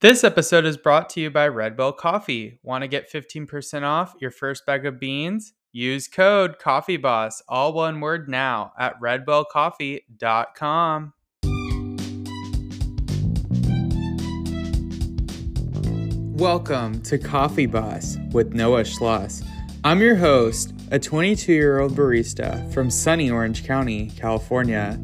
This episode is brought to you by Red Bell Coffee. Want to get 15% off your first bag of beans? Use code CoffeeBoss, all one word now, at redbellcoffee.com. Welcome to Coffee Boss with Noah Schloss. I'm your host, a 22 year old barista from sunny Orange County, California.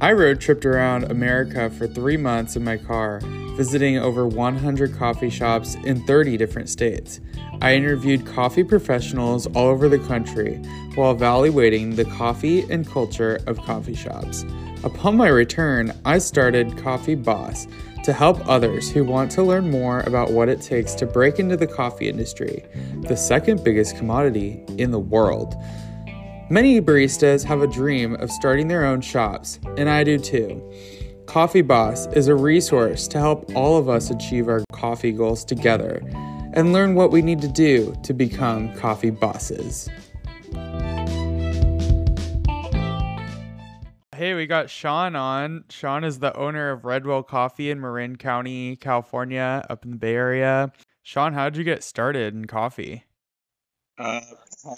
I road tripped around America for three months in my car, visiting over 100 coffee shops in 30 different states. I interviewed coffee professionals all over the country while evaluating the coffee and culture of coffee shops. Upon my return, I started Coffee Boss to help others who want to learn more about what it takes to break into the coffee industry, the second biggest commodity in the world. Many baristas have a dream of starting their own shops, and I do too. Coffee Boss is a resource to help all of us achieve our coffee goals together and learn what we need to do to become coffee bosses. Hey, we got Sean on. Sean is the owner of Red Whale Coffee in Marin County, California, up in the Bay Area. Sean, how did you get started in coffee? Uh,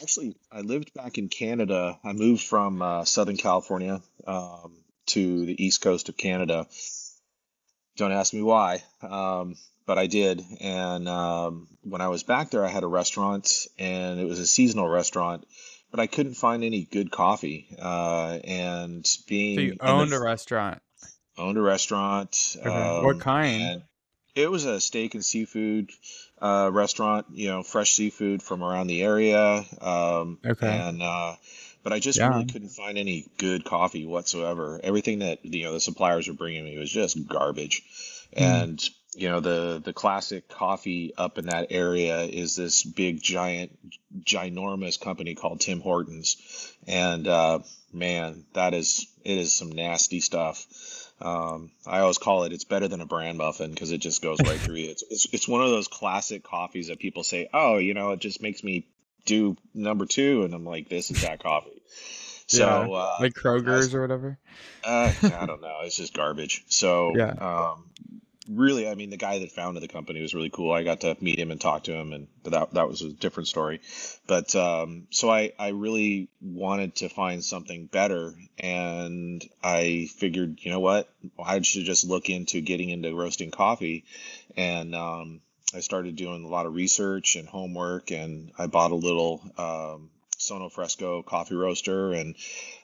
actually, I lived back in Canada. I moved from uh, Southern California um, to the east coast of Canada. Don't ask me why, um, but I did. And um, when I was back there, I had a restaurant, and it was a seasonal restaurant but I couldn't find any good coffee. Uh, and being so you owned the, a restaurant. Owned a restaurant. Okay. Um, what kind? It was a steak and seafood uh, restaurant. You know, fresh seafood from around the area. Um, okay. And uh, but I just yeah. really couldn't find any good coffee whatsoever. Everything that you know the suppliers were bringing me was just garbage. Mm. And you know the the classic coffee up in that area is this big giant ginormous company called Tim Hortons and uh, man that is it is some nasty stuff um, I always call it it's better than a bran muffin because it just goes right through you it's, it's it's one of those classic coffees that people say oh you know it just makes me do number two and I'm like this is that coffee so yeah, uh, like Kroger's or whatever. Uh, I don't know. It's just garbage. So yeah. Um, really, I mean, the guy that founded the company was really cool. I got to meet him and talk to him, and that that was a different story. But um, so I I really wanted to find something better, and I figured, you know what, I should just look into getting into roasting coffee, and um, I started doing a lot of research and homework, and I bought a little um, Sonofresco coffee roaster, and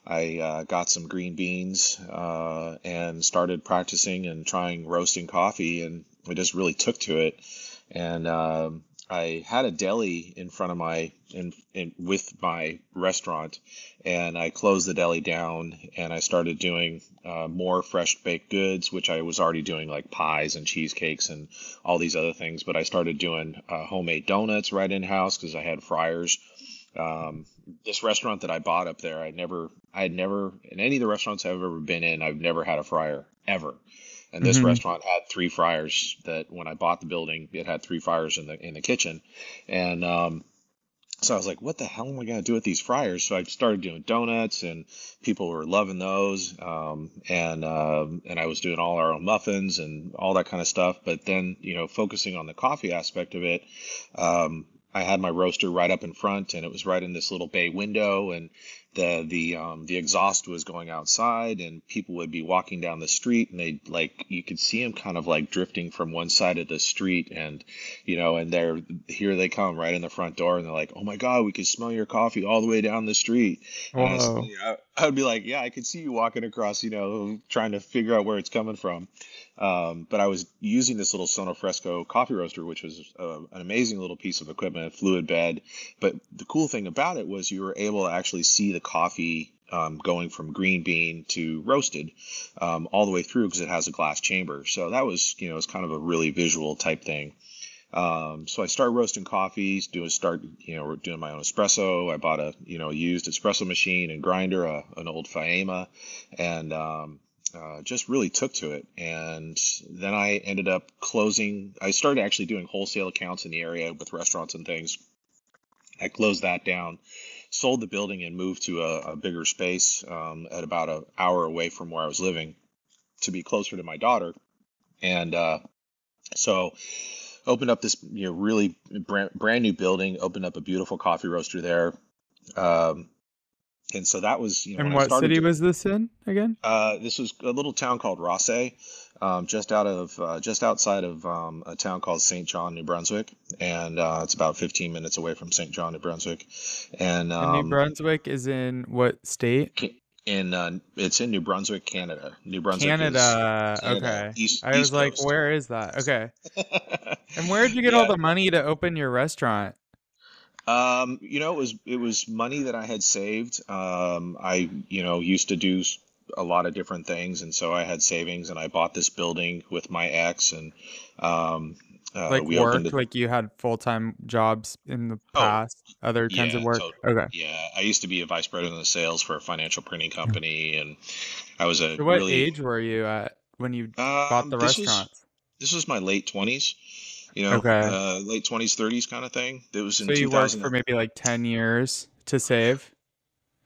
I uh, got some green beans uh, and started practicing and trying roasting coffee, and I just really took to it. And um, I had a deli in front of my in, in with my restaurant, and I closed the deli down, and I started doing uh, more fresh baked goods, which I was already doing like pies and cheesecakes and all these other things. But I started doing uh, homemade donuts right in house because I had fryers um, this restaurant that I bought up there, I never, I had never, in any of the restaurants I've ever been in, I've never had a fryer ever. And this mm-hmm. restaurant had three fryers that when I bought the building, it had three fryers in the in the kitchen, and um, so I was like, what the hell am I going to do with these fryers? So I started doing donuts and people were loving those. Um, and, um, and I was doing all our own muffins and all that kind of stuff. But then, you know, focusing on the coffee aspect of it, um, I had my roaster right up in front, and it was right in this little bay window, and the the um, the exhaust was going outside, and people would be walking down the street, and they like you could see them kind of like drifting from one side of the street, and you know, and they're here they come right in the front door, and they're like, oh my god, we could smell your coffee all the way down the street. Wow. I, was, you know, I would be like, yeah, I could see you walking across, you know, trying to figure out where it's coming from. Um, but I was using this little Sonofresco coffee roaster, which was uh, an amazing little piece of equipment, a fluid bed. But the cool thing about it was you were able to actually see the coffee um, going from green bean to roasted um, all the way through because it has a glass chamber. So that was, you know, it's kind of a really visual type thing. Um, so I started roasting coffees, doing start, you know, doing my own espresso. I bought a, you know, used espresso machine and grinder, a, an old Faema, and um, uh, just really took to it. And then I ended up closing. I started actually doing wholesale accounts in the area with restaurants and things. I closed that down, sold the building, and moved to a, a bigger space um, at about an hour away from where I was living to be closer to my daughter. And uh, So opened up this you know really brand, brand new building, opened up a beautiful coffee roaster there. Um, and so that was you know. And what city was this in again? Uh, this was a little town called Rothesay, um, just out of uh, just outside of um, a town called St. John, New Brunswick, and uh, it's about 15 minutes away from St. John, New Brunswick. And And New um, Brunswick is in what state? in uh, it's in New Brunswick, Canada. New Brunswick, Canada. Canada, Okay. East- I was East like, Coast. where is that? Okay. And where did you get all the money to open your restaurant? Um, you know, it was it was money that I had saved. Um, I you know used to do a lot of different things, and so I had savings, and I bought this building with my ex, and um, uh, like we work, it. like you had full time jobs in the Oh, past, other kinds of work. totally. Okay. Yeah, I used to be a vice president of sales for a financial printing company, and I was a So what really age were you at when you bought um, the this was restaurant? this was my late twenties, you know, Okay. uh, late twenties, thirties kind of thing. It was in So you worked for maybe like ten years to save.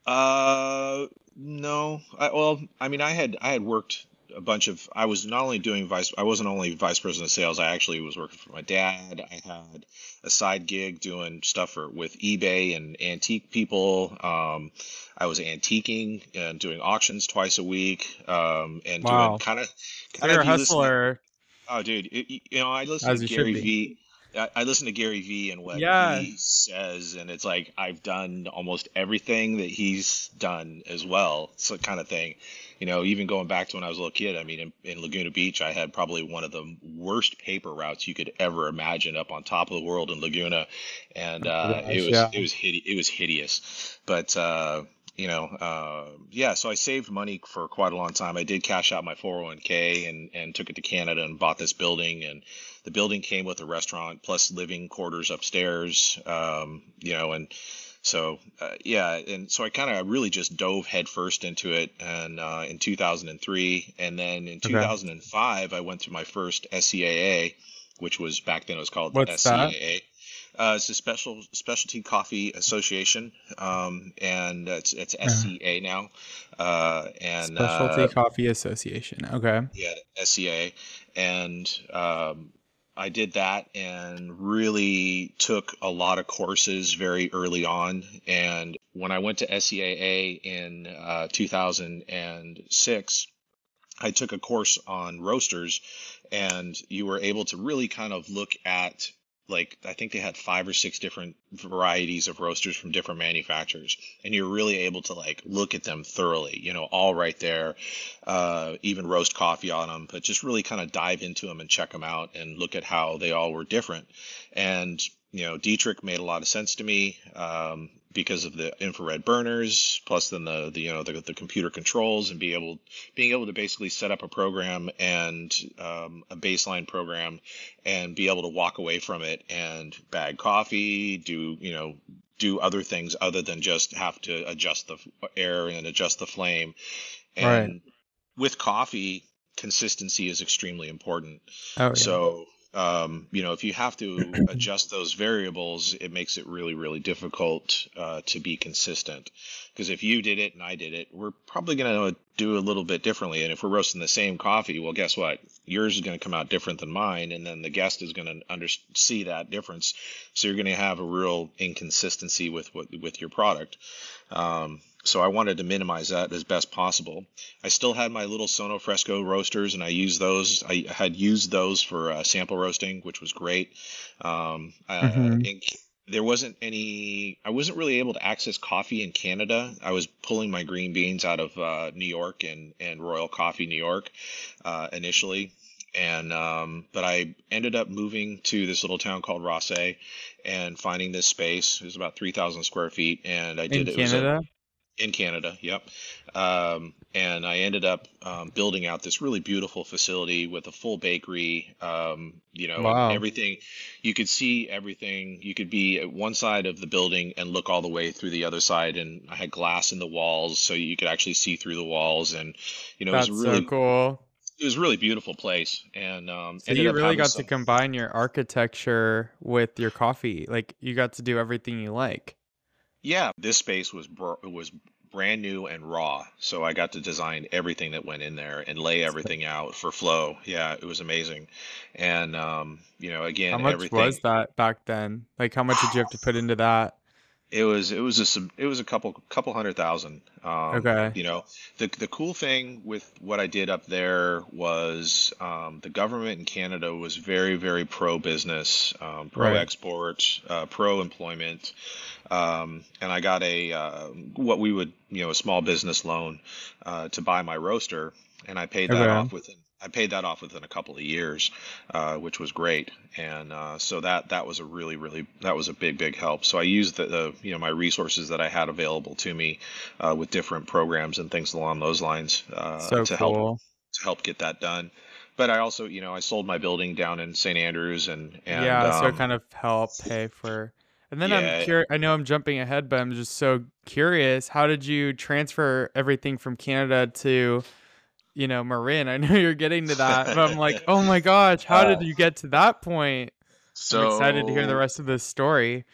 Uh, no. I, well, I mean, I had I had worked a bunch of. I was not only doing vice. I wasn't only vice president of sales. I actually was working for my dad. I had a side gig doing stuff for with eBay and antique people. Um, I was antiquing and doing auctions twice a week. Um, and Wow. doing kind of kind you're of listen- hustler. Oh, dude, it, you know, I listen As to Gary be. V. I, I listen to Gary V. and what Yeah. he says, and it's like I've done almost everything that he's done as well, so kind of thing. You know, even going back to when I was a little kid. I mean, in, in Laguna Beach, I had probably one of the worst paper routes you could ever imagine up on top of the world in Laguna, and uh, gosh, it was yeah. it was hide- it was hideous. But uh, you know, uh, yeah, so I saved money for quite a long time. I did cash out my 401k and, and took it to Canada and bought this building. And the building came with a restaurant plus living quarters upstairs, um, you know, and so, uh, yeah, and so I kind of really just dove headfirst into it and uh, in 2003. And then in 2005, I went through my first SCAA, which was back then it was called What's that? Uh, it's a special specialty coffee association, um, and it's it's SCA now. Uh, and Specialty uh, Coffee Association. Okay. yeah, SCA, and um, I did that and really took a lot of courses very early on. And when I went to SCAA in uh, 2006, I took a course on roasters, and you were able to really kind of look at like I think they had five or six different varieties of roasters from different manufacturers, and you're really able to like look at them thoroughly, you know, all right there, uh, even roast coffee on them, but just really kind of dive into them and check them out and look at how they all were different. And you know, Diedrich made a lot of sense to me um, because of the infrared burners, plus then the, the you know the, the computer controls and be able being able to basically set up a program and um, a baseline program and be able to walk away from it and bag coffee, do you know do other things other than just have to adjust the air and adjust the flame. And Right. with coffee, consistency is extremely important. Oh yeah. So, um, you know, if you have to adjust those variables, it makes it really, really difficult uh, to be consistent. Because if you did it and I did it, we're probably going to do a little bit differently. And if we're roasting the same coffee, well, guess what? Yours is going to come out different than mine, and then the guest is going to under see that difference. So you're going to have a real inconsistency with what with your product. Um, so I wanted to minimize that as best possible. I still had my little Sonofresco roasters, and I used those. I had used those for uh, sample roasting, which was great. Um, uh, Mhm. in, there wasn't any. I wasn't really able to access coffee in Canada. I was pulling my green beans out of uh, New York and and Royal Coffee New York uh, initially. And um, but I ended up moving to this little town called Rothesay and finding this space. It was about three thousand square feet, and I In did it was Canada. In Canada, yep. Um, and I ended up um, building out this really beautiful facility with a full bakery. Um, you know, Wow. everything. You could see everything. You could be at one side of the building and look all the way through the other side. And I had glass in the walls, so you could actually see through the walls. And you know, That's it was really, so cool. it was a really beautiful place. And um, So you really got to combine your architecture with your coffee. Like you got to do everything you like. Yeah, this space was br- was brand new and raw. So I got to design everything that went in there and lay everything out for flow. Yeah, it was amazing. And um, you know, again, How much everything. was that back then? Like, how much did you have to put into that? It was it was a it was a couple couple hundred thousand. Um, Okay. you know, the the cool thing with what I did up there was um, the government in Canada was very very pro business, um, pro Right. export, uh, pro employment, um, and I got a uh, what we would you know a small business loan uh, to buy my roaster, and I paid that Okay. off within. I paid that off within a couple of years, uh, which was great, and uh, so that that was a really really that was a big big help. So I used the, the you know my resources that I had available to me uh, with different programs and things along those lines uh, So to help to help get that done. But I also you know I sold my building down in St. Andrews and and Yeah, so um, kind of help pay for. And then I'm curious. I know I'm jumping ahead, but I'm just so curious. How did you transfer everything from Canada to, you know, Marin? I know you're getting to that, but I'm like, oh my gosh, how uh, did you get to that point? I'm excited to hear the rest of this story.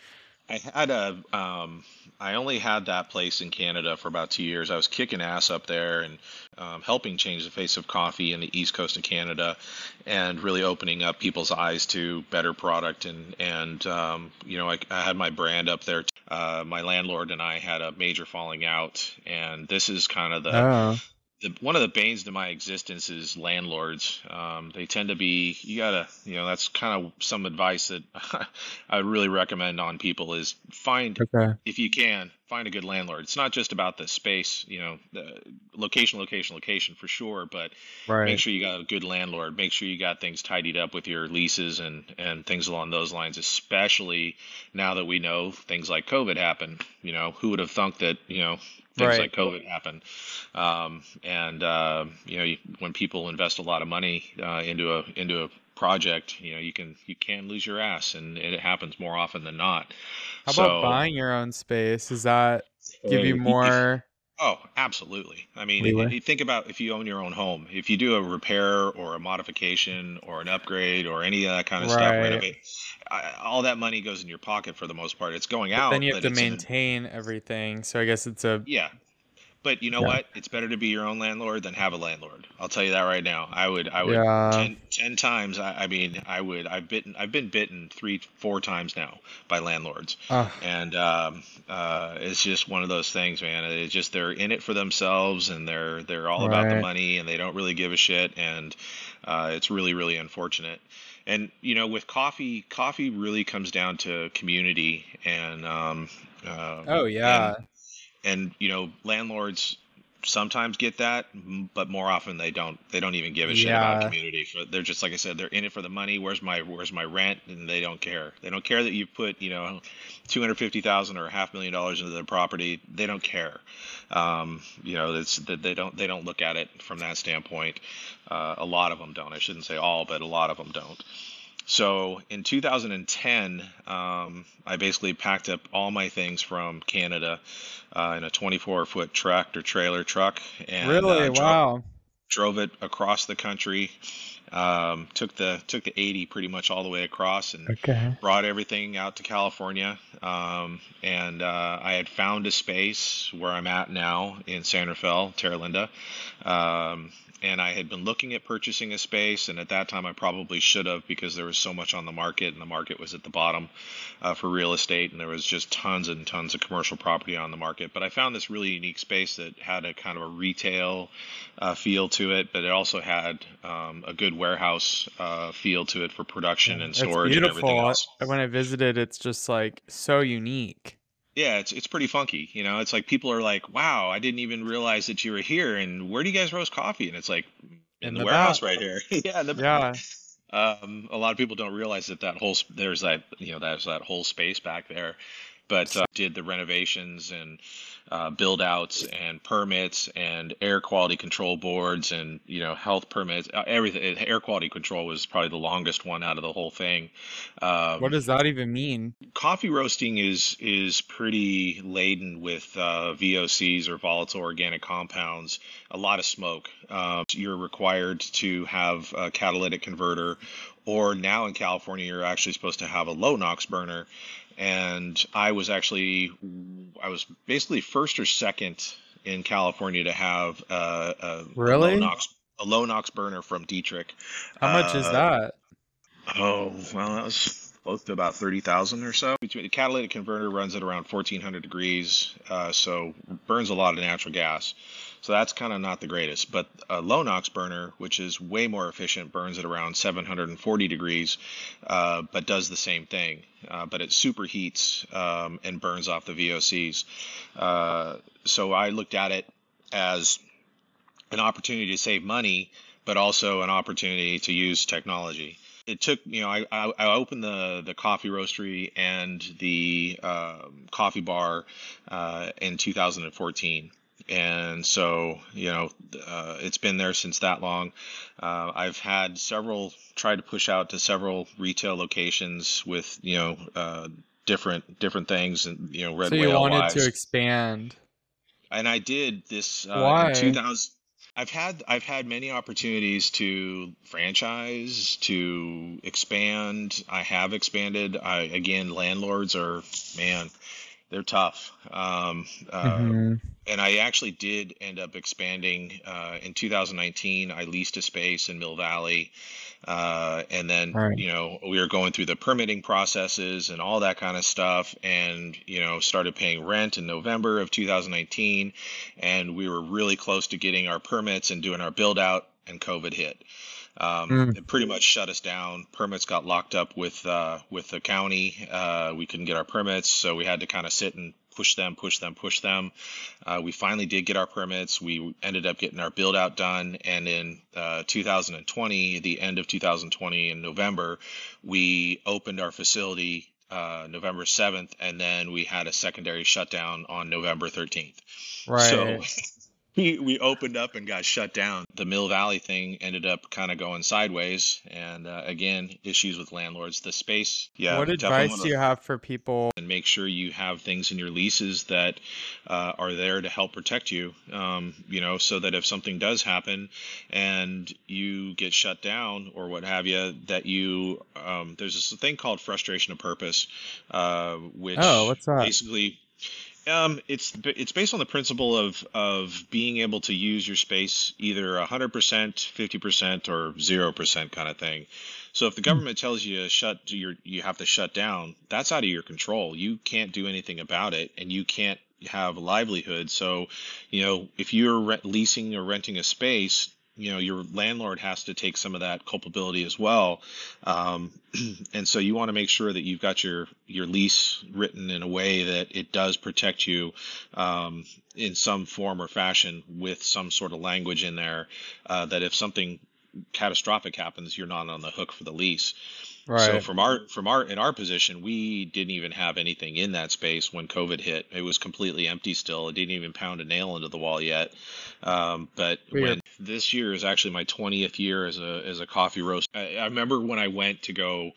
I had a um, I only had that place in Canada for about two years. I was kicking ass up there and um, helping change the face of coffee in the east coast of Canada, and really opening up people's eyes to better product. And and um, you know I, I had my brand up there. Uh, my landlord and I had a major falling out, and this is kind of the Oh, the, one of the banes to my existence is landlords. Um, they tend to be, you gotta, you know, that's kind of some advice that I would really recommend on people is find, okay. if you can, find a good landlord. It's not just about the space, you know, the location, location, location for sure, but make sure you got a good landlord. Make sure you got things tidied up with your leases and, and things along those lines, especially now that we know things like COVID happened. You know, who would have thunk that, you know, things Right. like COVID happen? Um, and, uh, you know, you, when people invest a lot of money uh, into a into a project, you know, you can you can lose your ass, and it happens more often than not. How about So, buying your own space? Does that give you more absolutely. I mean, leeway? you think about if you own your own home, if you do a repair or a modification or an upgrade or any of that kind of stuff, Right. renovate, I- all that money goes in your pocket for the most part. It's going But then out, you have to maintain everything. So I guess it's a yeah. But you know yeah. what? It's better to be your own landlord than have a landlord. I'll tell you that right now. I would, I would Yeah. 10, 10 times. I, I mean, I would. I've bitten. I've been bitten three, four times now by landlords, Uh, and um, uh, it's just one of those things, man. It's just they're in it for themselves, and they're they're all about the money, and they don't really give a shit, and uh, it's really, really unfortunate. And you know, with coffee, coffee really comes down to community, and um, um, Oh yeah. and you know landlords sometimes get that but more often they don't they don't even give a shit about Yeah. community. They're just like i said they're in it for the money. Where's my where's my rent? And they don't care. They don't care that you put you know 250000 or a half million dollars into their property. They don't care. Um, you know it's that they don't they don't look at it from that standpoint. Uh, a lot of them don't. I shouldn't say all but a lot of them don't so in 2010, um, I basically packed up all my things from Canada uh, in a 24 foot tractor trailer truck and Really? uh, dro- Wow. drove it across the country. Um, took the took the 80 pretty much all the way across and Okay. brought everything out to California. Um, and uh, I had found a space where I'm at now in San Rafael, Terra Linda. Um, and I had been looking at purchasing a space, and at that time I probably should have because there was so much on the market, and the market was at the bottom uh, for real estate, and there was just tons and tons of commercial property on the market. But I found this really unique space that had a kind of a retail uh, feel to it, but it also had um, a good warehouse uh, feel to it for production and storage and everything else. When I visited, it's just like so unique. Yeah, it's it's pretty funky. You know, it's like people are like, "Wow, I didn't even realize that you were here." And where do you guys roast coffee? And it's like in, In the, the warehouse back. right here. yeah, in the Yeah. Um, a lot of people don't realize that that whole there's that you know there's that whole space back there. But uh, did the renovations and uh, build outs and permits and air quality control boards and you know health permits uh, everything air quality control was probably the longest one out of the whole thing What um, does that even mean? coffee roasting is is pretty laden with uh, VOCs or volatile organic compounds. A lot of smoke. Uh, you're required to have a catalytic converter, or now in California, you're actually supposed to have a low NOx burner. And I was actually, I was basically first or second in California to have uh, a, really a low, NOx, a low NOx burner from Diedrich. How much uh, is that? Oh well, that was close to about thirty thousand or so. Between The catalytic converter runs at around fourteen hundred degrees, uh, so burns a lot of natural gas. So that's kind of not the greatest. But a low NOx burner, which is way more efficient, burns at around 740 degrees, uh, but does the same thing. Uh, but it superheats um, and burns off the VOCs. Uh, so I looked at it as an opportunity to save money, but also an opportunity to use technology it took you know I, I, opened the the coffee roastery and the um, coffee bar uh, in 2014 and so you know uh, it's been there since that long. Uh, I've had several tried to push out to several retail locations with you know uh, different different things and you know red so you wanted to expand, and I did this uh, Why? in 2000. I've had I've had many opportunities to franchise, to expand. I have expanded. I again, landlords are man, they're tough. Um, uh, Mhm. And I actually did end up expanding uh, in 2019. I leased a space in Mill Valley, uh, and then Right. you know we were going through the permitting processes and all that kind of stuff, and you know started paying rent in November of 2019, and we were really close to getting our permits and doing our build out, and COVID hit. Um, Mm. It pretty much shut us down. Permits got locked up with uh, with the county. Uh, we couldn't get our permits, so we had to kind of sit and push them, push them, push them. Uh, we finally did get our permits. We ended up getting our build out done, and in uh, 2020, the end of 2020 in November, we opened our facility. Uh, November 7th, and then we had a secondary shutdown on November 13th. right? So we, we opened up and got shut down. The Mill Valley thing ended up kind of going sideways, and uh, again, issues with landlords. The space, yeah. what advice do you have for people? and make sure you have things in your leases that uh, are there to help protect you. Um, you know, so that if something does happen and you get shut down or what have you, that you um, there's this thing called frustration of purpose, uh, which Oh, what's that? basically. Um, it's it's based on the principle of of being able to use your space either 100%, 50%, or 0% kind of thing. So if the government tells you to shut you you have to shut down, that's out of your control. You can't do anything about it, and you can't have livelihood. So, you know, if you're rent, leasing or renting a space, you know your landlord has to take some of that culpability as well. Um, and so you want to make sure that you've got your your lease written in a way that it does protect you um, in some form or fashion with some sort of language in there uh, that if something catastrophic happens, you're not on the hook for the lease. Right. So from our from our in our position, we didn't even have anything in that space when COVID hit. It was completely empty still. It didn't even pound a nail into the wall yet. Um, but when this year is actually my 20th year as a as a coffee roast. I, I remember when I went to go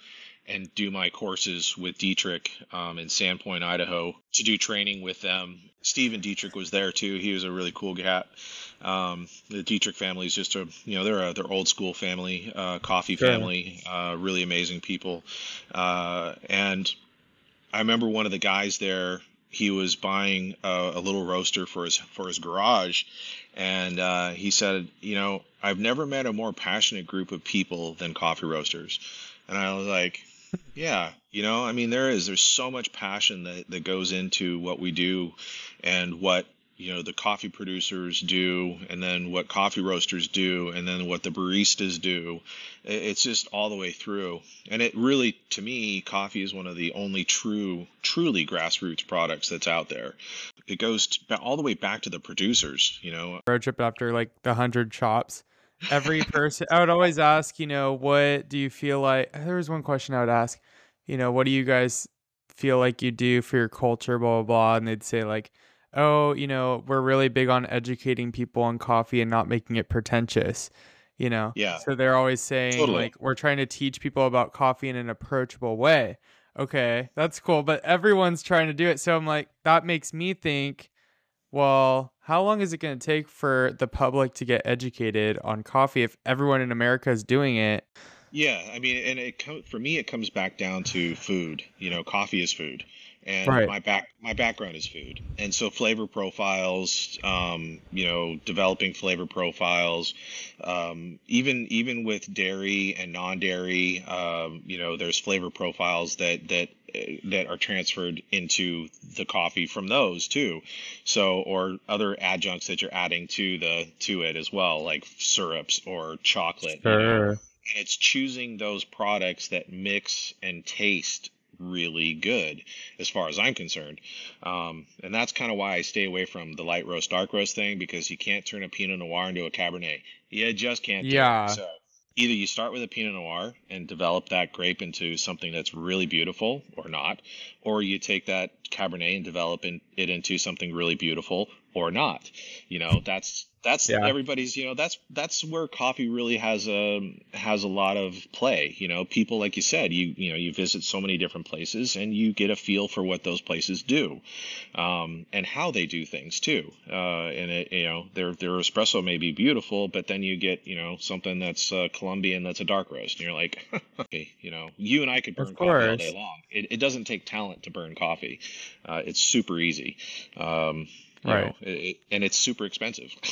and do my courses with Diedrich um, in Sandpoint, Idaho, to do training with them. Steven Diedrich was there too. He was a really cool cat. Um, the Diedrich family is just a, you know, they're a, they're old school family, uh, coffee family, uh, really amazing people. Uh, and I remember one of the guys there. He was buying a, a little roaster for his for his garage, and uh, he said, "You know, I've never met a more passionate group of people than coffee roasters." And I was like, "Yeah, you know, I mean, there is. There's so much passion that that goes into what we do, and what you know the coffee producers do, and then what coffee roasters do, and then what the baristas do. It's just all the way through. And it really, to me, coffee is one of the only true, truly grassroots products that's out there. It goes t- all the way back to the producers. You know, road trip after like the hundred shops. Every person, I would always ask, you know, what do you feel like? There was one question I would ask, you know, what do you guys feel like you do for your culture, blah, blah, blah. And they'd say, like, oh, you know, we're really big on educating people on coffee and not making it pretentious, you know? Yeah. So they're always saying, Totally. like, we're trying to teach people about coffee in an approachable way. Okay, that's cool. But everyone's trying to do it. So I'm like, that makes me think, well, how long is it going to take for the public to get educated on coffee if everyone in America is doing it? Yeah, I mean, and it for me, it comes back down to food. You know, coffee is food, and Right. my back my background is food, and so flavor profiles, um, you know, developing flavor profiles, um, even even with dairy and non-dairy, um, you know, there's flavor profiles that that that are transferred into the coffee from those too. So or other adjuncts that you're adding to the to it as well, like syrups or chocolate. you know. And it's choosing those products that mix and taste really good as far as I'm concerned. Um, and that's kind of why I stay away from the light roast, dark roast thing because you can't turn a Pinot Noir into a Cabernet. You just can't. Yeah. So either you start with a Pinot Noir and develop that grape into something that's really beautiful or not, or you take that Cabernet and develop in, it into something really beautiful or not. You know, that's that's Yeah. everybody's. You know, that's that's where coffee really has a has a lot of play. You know, people like you said, you you know, you visit so many different places and you get a feel for what those places do, um, and how they do things too. Uh, and it, you know, their their espresso may be beautiful, but then you get you know something that's uh, Colombian that's a dark roast, and you're like, okay, you know, you and I could burn coffee all day long. It, it doesn't take talent to burn coffee. Uh, it's super easy. Um, Right. know, it, and it's super expensive.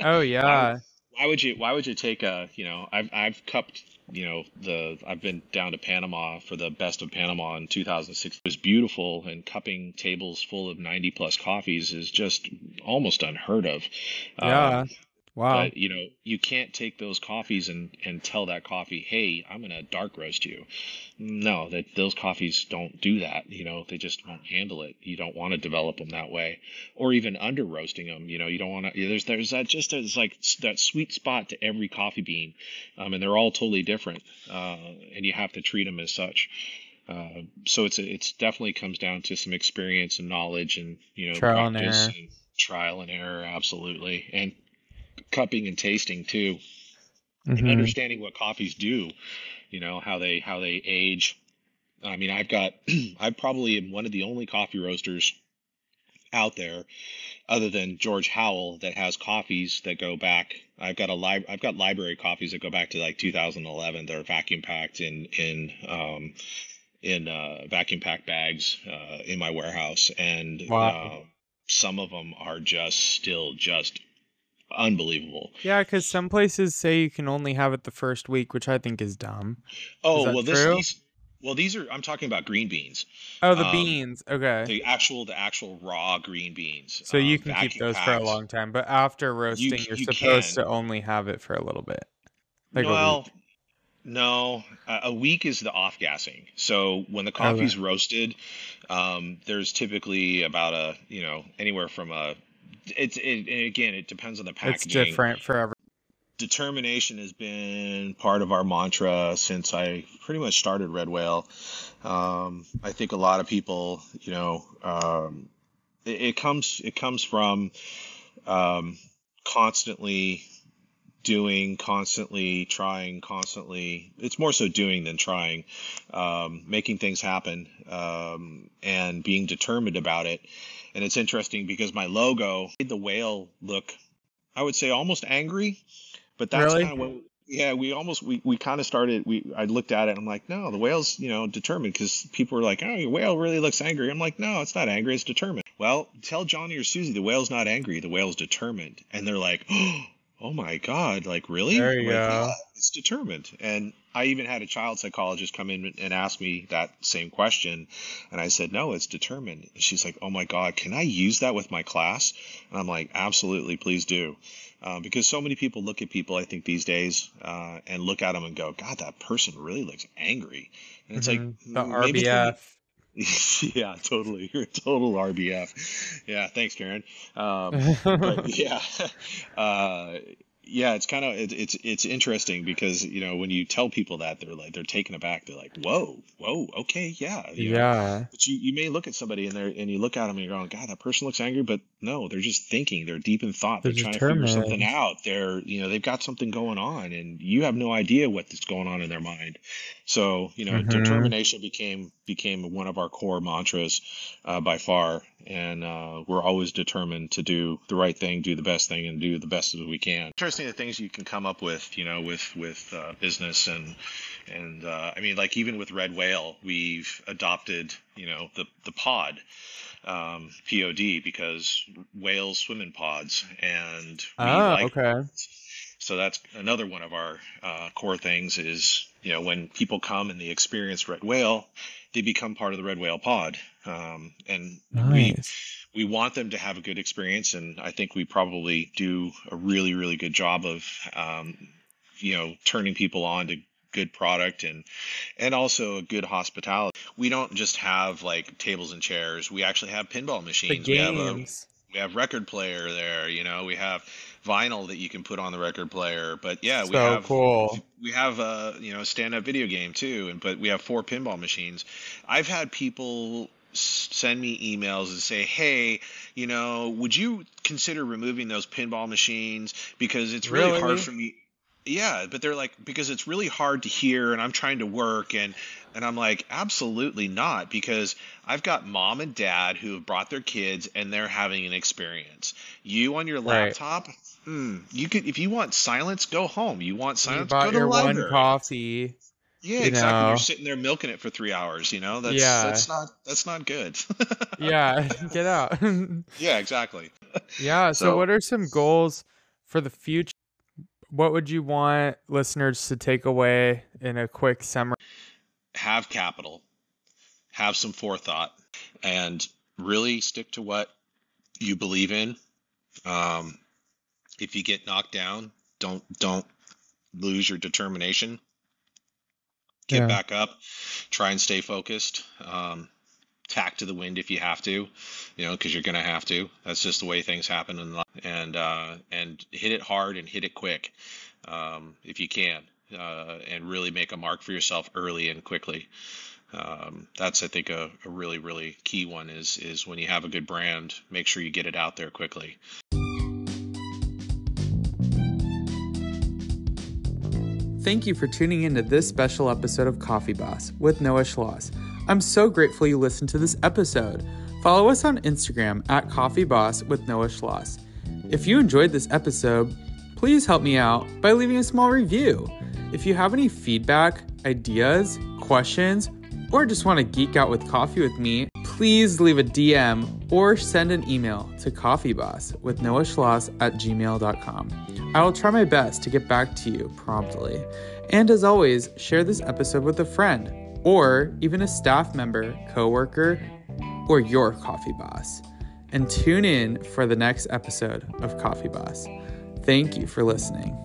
Oh yeah. why would you why would you take a you know I've I've cupped you know the I've been down to Panama for the best of Panama in 2006 it was beautiful and cupping tables full of 90 plus coffees is just almost unheard of Yeah. Um, Wow. but you know you can't take those coffees and and tell that coffee hey I'm gonna dark roast you. No that those coffees don't do that you know they just won't handle it. You don't want to develop them that way. Or even under roasting them you know you don't want to there's there's that just there's like that sweet spot to every coffee bean um, and they're all totally different uh, and you have to treat them as such. Uh, so it's it's definitely comes down to some experience and knowledge and you know Trial and practice and trial and error absolutely. And cupping and tasting too and Mhm. understanding what coffees do you know how they how they age i mean i've got i probably am one of the only coffee roasters out there other than george howell that has coffees that go back i've got a lib- i've got library coffees that go back to like 2011 they're vacuum packed in in um in uh vacuum packed bags uh in my warehouse and Wow. uh, some of them are just still just unbelievable Yeah, because some places say you can only have it the first week, which I think is dumb. Oh that well, this these well these are I'm talking about green beans, Oh, the Um, beans. Okay. the actual the actual raw green beans. So you um, can keep those for a long time, but after roasting, you are you supposed can. to only have it for a little bit. Like well, no, a a week is the off gassing. So when the Okay. coffee's roasted, um, there's typically about a you know anywhere from a it's it, and again it depends on the package. It's different for every. determination has been part of our mantra since I pretty much started Red Whale. Um, I think a lot of people, you know, um, it, it comes it comes from um, constantly doing, constantly trying, constantly. It's more so doing than trying, um, making things happen, um, and being determined about it. And it's interesting because my logo made the whale look, I would say, almost angry, but that's Really? kind of what. Yeah, we almost we, we kind of started. We I looked at it. and I'm like, no, the whale's you know determined because people were like, oh, your whale really looks angry. I'm like, no, it's not angry. It's determined. Well, tell Johnny or Susie the whale's not angry. The whale's determined, and they're like, oh my god, like really? There you Like, go. "Yeah, it's determined. And I even had a child psychologist come in and ask me that same question, and I said, no, it's determined. And she's like, oh my god, can I use that with my class? And I'm like, absolutely, please do. Uh, because so many people look at people, I think these days, uh, and look at them and go, God, that person really looks angry. And it's Mhm. like the "Mm, maybe it's when you- RBF. yeah, totally. You're a total RBF. Yeah, thanks, Karen. Um, but yeah, uh, yeah, it's kind of it, it's it's interesting because you know when you tell people that they're like they're taken aback. They're like, whoa, whoa, okay, yeah, you know. yeah. But you, you may look at somebody and they're and you look at them and you're going, God, that person looks angry, but no, they're just thinking. They're deep in thought. They're, They're trying to figure something out. They're you know they've got something going on, and you have no idea what's going on in their mind. So you know, Mhm. determination became became one of our core mantras uh, by far, and uh, we're always determined to do the right thing, do the best thing, and do the best as we can. Interesting the things you can come up with, you know, with with uh, business and and uh, I mean, like even with Red Whale, we've adopted, you know, the the pod, um, POD, because whales swim in pods, and we Oh, like okay. So that's another one of our uh, core things is you know when people come and they experience red whale, they become part of the red whale pod, um, and we Nice. we want them to have a good experience, and I think we probably do a really really good job of um, you know turning people on to good product and and also a good hospitality. We don't just have like tables and chairs. We actually have pinball The machines. We have a we have record player there you know we have vinyl that you can put on the record player. But yeah we So have cool. we have a you know stand up video game too and but we have four pinball machines. I've had people send me emails and say hey you know would you consider removing those pinball machines? Because it's really? hard for me yeah but they're like because it's really hard to hear and i'm trying to work and and i'm like absolutely not because i've got mom and dad who have brought their kids and they're having an experience you on your Right. laptop hmm, you could if you want silence go home you want You silence go to the your one coffee, yeah you exactly you're sitting there milking it for three hours you know that's Yeah. that's not that's not good Yeah, get out. yeah exactly Yeah, so so what are some goals for the future? What would you want listeners to take away in a quick summary? have capital. Have some forethought. And really stick to what you believe in. Um, if you get knocked down don't don't lose your determination. Get Yeah. back up. Try and stay focused. Um, tack to the wind if you have to you know because you're gonna have to. That's just the way things happen life. And uh, and hit it hard and hit it quick um, if you can uh, and really make a mark for yourself early and quickly. Um, that's I think a, a really really key one is is when you have a good brand make sure you get it out there quickly. Thank you for tuning into this special episode of Coffee Boss with Noah Schloss. I'm so grateful you listened to this episode. Follow us on Instagram at Coffee Boss with Noah Schloss. If you enjoyed this episode, please help me out by leaving a small review. If you have any feedback, ideas, questions, or just want to geek out with coffee with me, please leave a DM or send an email to coffeeboss with Noah Schloss at gmail.com. I will try my best to get back to you promptly. And as always, share this episode with a friend or even a staff member, coworker, or your coffee boss. And tune in for the next episode of Coffee Boss. Thank you for listening.